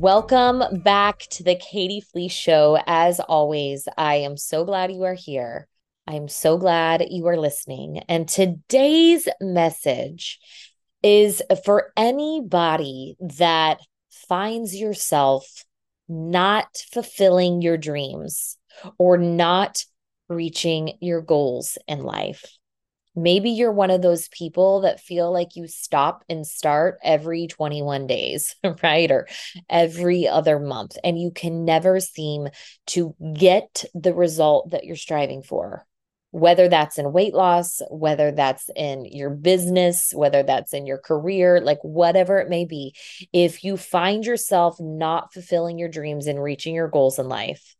Welcome back to the Kattie Fleece Show. As always, I am so glad you are here. I'm so glad you are listening. And today's message is for anybody that finds yourself not fulfilling your dreams or not reaching your goals in life. Maybe you're one of those people that feel like you stop and start every 21 days, right? Or every other month, and you can never seem to get the result that you're striving for. Whether that's in weight loss, whether that's in your business, whether that's in your career, like whatever it may be, if you find yourself not fulfilling your dreams and reaching your goals in life,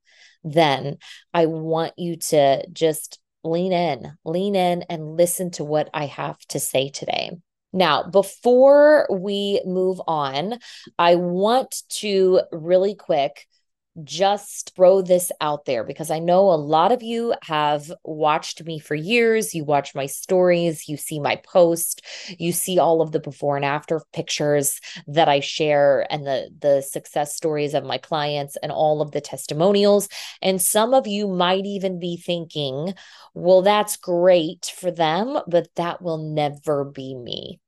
then I want you to just lean in, lean in and listen to what I have to say today. Now, before we move on, I want to really quick just throw this out there because I know a lot of you have watched me for years. You watch my stories, you see my post, you see all of the before and after pictures that I share and the the success stories of my clients and all of the testimonials. And some of you might even be thinking, well, that's great for them, but that will never be me.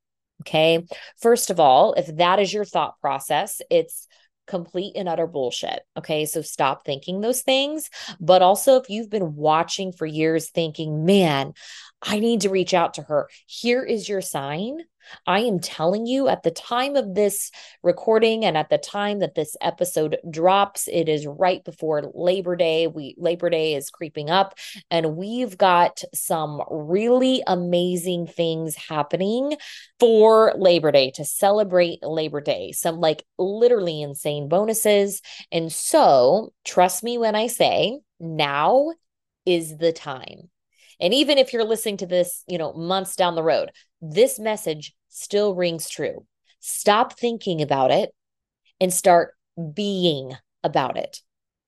Okay. First of all, if that is your thought process, it's complete and utter bullshit. Okay. So stop thinking those things. But also, if you've been watching for years thinking, man, I need to reach out to her, here is your sign I am telling you at the time of this recording and at the time that this episode drops, it is right before Labor Day. We Labor Day is creeping up and we've got some really amazing things happening for Labor Day to celebrate Labor Day. Some like literally insane bonuses. And so, trust me when I say now is the time. And even if you're listening to this, you know, months down the road, this message still rings true. Stop thinking about it and start being about it.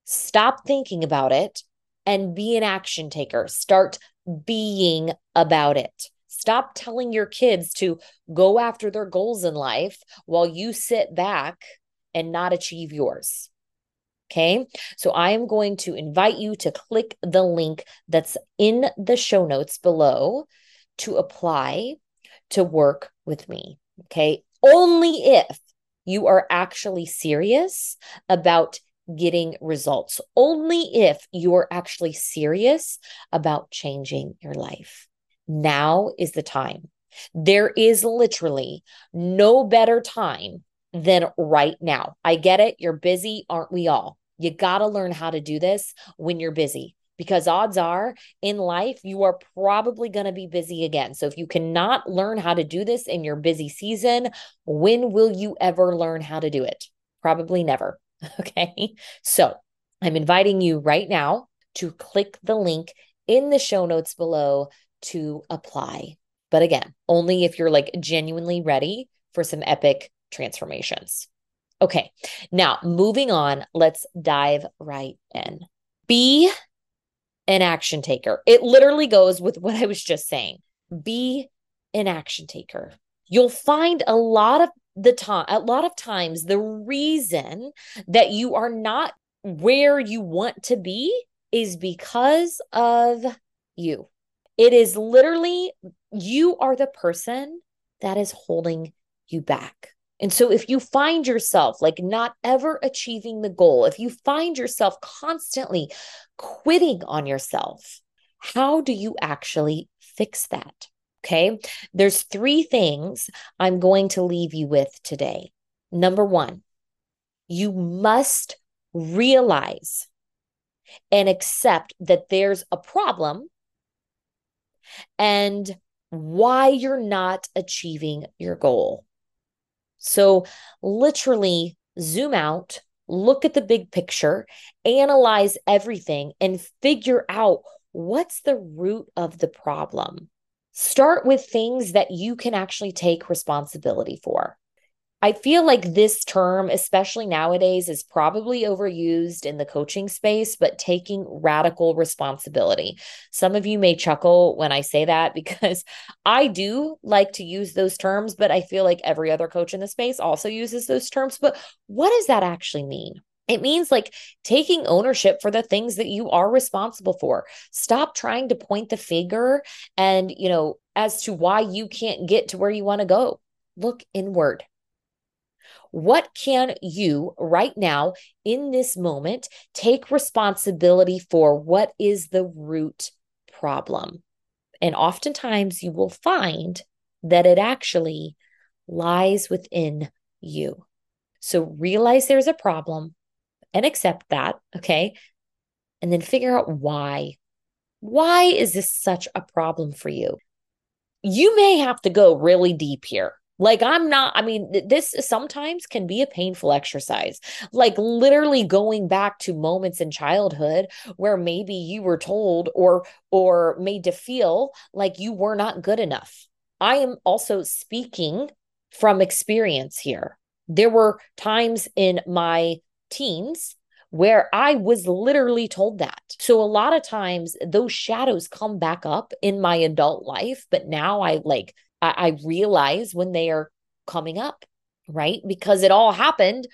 Stop thinking about it and be an action taker. Start being about it. Stop telling your kids to go after their goals in life while you sit back and not achieve yours. Okay. So I am going to invite you to click the link that's in the show notes below to apply to work with me. Okay. Only if you are actually serious about getting results, only if you are actually serious about changing your life. Now is the time. There is literally no better time than right now. I get it. You're busy, aren't we all? You got to learn how to do this when you're busy because odds are in life you are probably going to be busy again. So if you cannot learn how to do this in your busy season, when will you ever learn how to do it? Probably never. Okay. So I'm inviting you right now to click the link in the show notes below to apply. But again, only if you're like genuinely ready for some epic transformations. Okay, now moving on, let's dive right in. Be an action taker. It literally goes with what I was just saying. Be an action taker. You'll find a lot of the time, a lot of times, the reason that you are not where you want to be is because of you. It is literally you are the person that is holding you back. And so, if you find yourself like not ever achieving the goal, if you find yourself constantly quitting on yourself, how do you actually fix that? Okay. There's three things I'm going to leave you with today. Number one, you must realize and accept that there's a problem and why you're not achieving your goal. So, literally, zoom out, look at the big picture, analyze everything, and figure out what's the root of the problem. Start with things that you can actually take responsibility for. I feel like this term, especially nowadays, is probably overused in the coaching space, but taking radical responsibility. Some of you may chuckle when I say that because I do like to use those terms, but I feel like every other coach in the space also uses those terms. But what does that actually mean? It means like taking ownership for the things that you are responsible for. Stop trying to point the finger and, you know, as to why you can't get to where you want to go. Look inward. What can you right now in this moment take responsibility for? What is the root problem? And oftentimes you will find that it actually lies within you. So realize there's a problem and accept that. Okay. And then figure out why. Why is this such a problem for you? You may have to go really deep here. Like, I'm not, I mean, this sometimes can be a painful exercise. Like, literally going back to moments in childhood where maybe you were told or, or made to feel like you were not good enough. I am also speaking from experience here. There were times in my teens where I was literally told that. So a lot of times those shadows come back up in my adult life, but now I like I, I realize when they are coming up, right? Because it all happened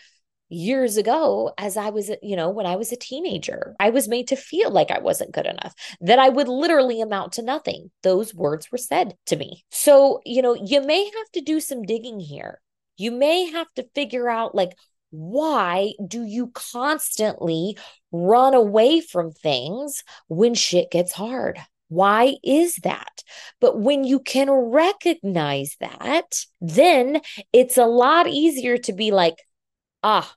years ago as I was, you know, when I was a teenager. I was made to feel like I wasn't good enough, that I would literally amount to nothing. Those words were said to me. So, you know, you may have to do some digging here. You may have to figure out like why do you constantly run away from things when shit gets hard? Why is that? But when you can recognize that, then it's a lot easier to be like, ah,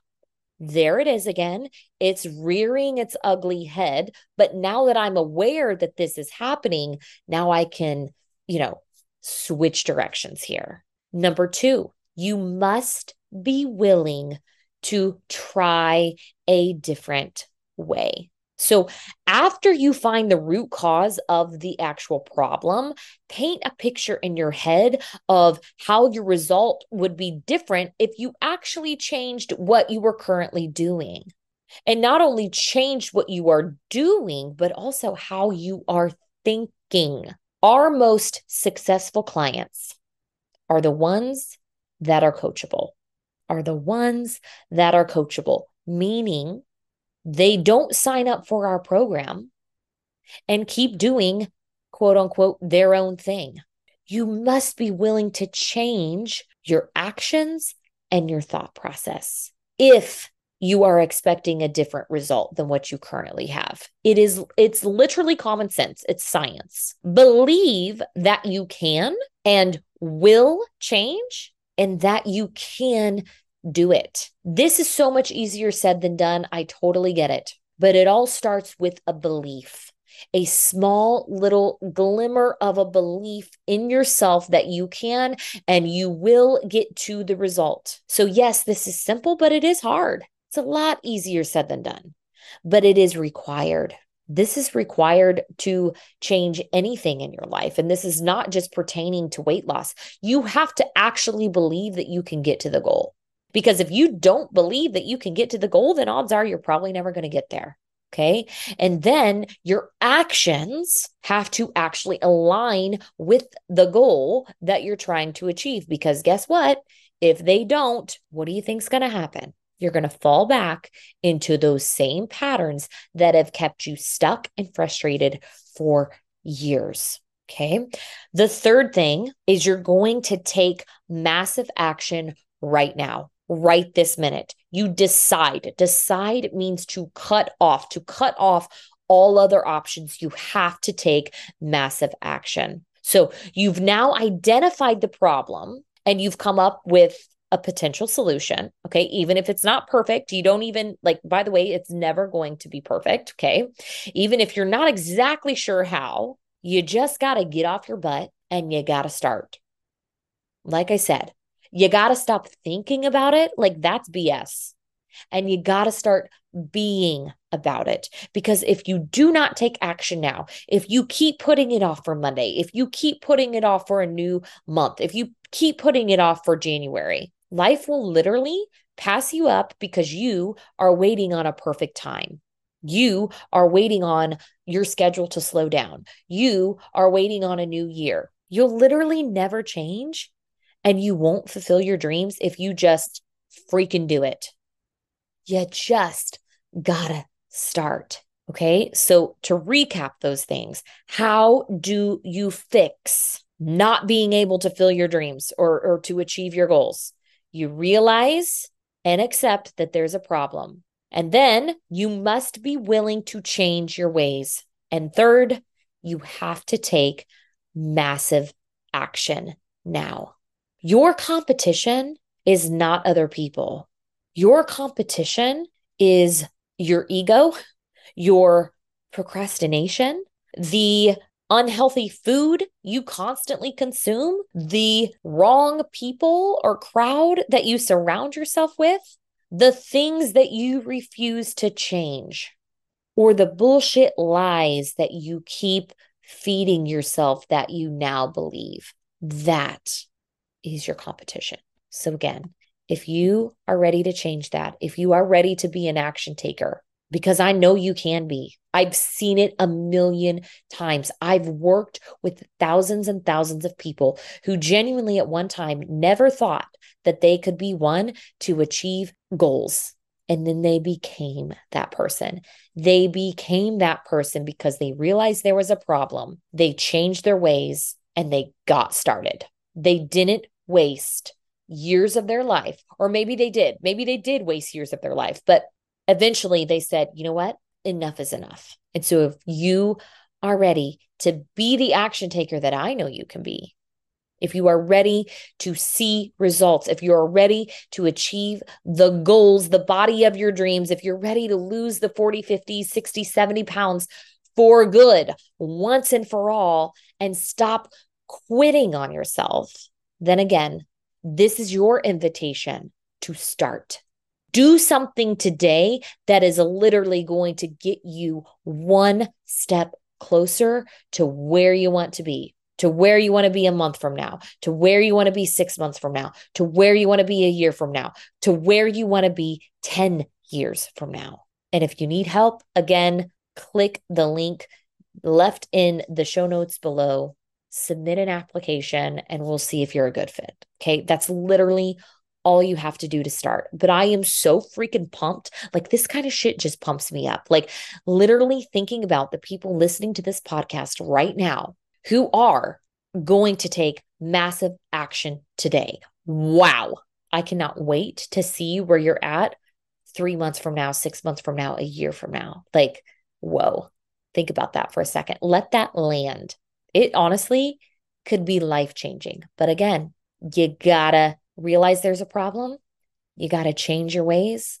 there it is again. It's rearing its ugly head. But now that I'm aware that this is happening, now I can, you know, switch directions here. Number two, you must be willing to try a different way. So, after you find the root cause of the actual problem, paint a picture in your head of how your result would be different if you actually changed what you were currently doing. And not only changed what you are doing, but also how you are thinking. Our most successful clients are the ones that are coachable are the ones that are coachable, meaning they don't sign up for our program and keep doing quote unquote their own thing. You must be willing to change your actions and your thought process if you are expecting a different result than what you currently have. It is it's literally common sense, it's science. Believe that you can and will change and that you can do it. This is so much easier said than done. I totally get it. But it all starts with a belief, a small little glimmer of a belief in yourself that you can and you will get to the result. So, yes, this is simple, but it is hard. It's a lot easier said than done, but it is required. This is required to change anything in your life. And this is not just pertaining to weight loss. You have to actually believe that you can get to the goal. Because if you don't believe that you can get to the goal, then odds are you're probably never going to get there. Okay. And then your actions have to actually align with the goal that you're trying to achieve. Because guess what? If they don't, what do you think's going to happen? You're going to fall back into those same patterns that have kept you stuck and frustrated for years. Okay. The third thing is you're going to take massive action right now right this minute. You decide. Decide means to cut off, to cut off all other options. You have to take massive action. So you've now identified the problem and you've come up with a potential solution. Okay. Even if it's not perfect, you don't even like, by the way, it's never going to be perfect. Okay. Even if you're not exactly sure how, you just got to get off your butt and you got to start. Like I said, you got to stop thinking about it like that's BS. And you got to start being about it. Because if you do not take action now, if you keep putting it off for Monday, if you keep putting it off for a new month, if you keep putting it off for January, Life will literally pass you up because you are waiting on a perfect time. You are waiting on your schedule to slow down. You are waiting on a new year. You'll literally never change and you won't fulfill your dreams if you just freaking do it. You just gotta start. Okay. So, to recap those things, how do you fix not being able to fill your dreams or, or to achieve your goals? You realize and accept that there's a problem. And then you must be willing to change your ways. And third, you have to take massive action now. Your competition is not other people. Your competition is your ego, your procrastination, the unhealthy food you constantly consume, the wrong people or crowd that you surround yourself with, the things that you refuse to change, or the bullshit lies that you keep feeding yourself that you now believe. That is your competition. So, again, if you are ready to change that, if you are ready to be an action taker, because I know you can be. I've seen it a million times. I've worked with thousands and thousands of people who genuinely at one time never thought that they could be one to achieve goals. And then they became that person. They became that person because they realized there was a problem. They changed their ways and they got started. They didn't waste years of their life, or maybe they did. Maybe they did waste years of their life, but eventually they said, you know what? Enough is enough. And so if you are ready to be the action taker that I know you can be, if you are ready to see results, if you are ready to achieve the goals, the body of your dreams, if you're ready to lose the 40, 50, 60, 70 pounds for good once and for all and stop quitting on yourself, then again, this is your invitation to start. Do something today that is literally going to get you one step closer to where you want to be, to where you want to be a month from now, to where you want to be six months from now, to where you want to be a year from now, to where you want to be 10 years from now. And if you need help, again, click the link left in the show notes below, submit an application, and we'll see if you're a good fit. Okay. That's literally all you have to do to start. But I am so freaking pumped. Like this kind of shit just pumps me up. Like literally thinking about the people listening to this podcast right now who are going to take massive action today. Wow. I cannot wait to see where you're at three months from now, six months from now, a year from now. Like, whoa. Think about that for a second. Let that land. It honestly could be life changing. But again, you gotta realize there's a problem, you got to change your ways,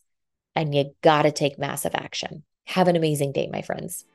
and you got to take massive action. Have an amazing day, my friends.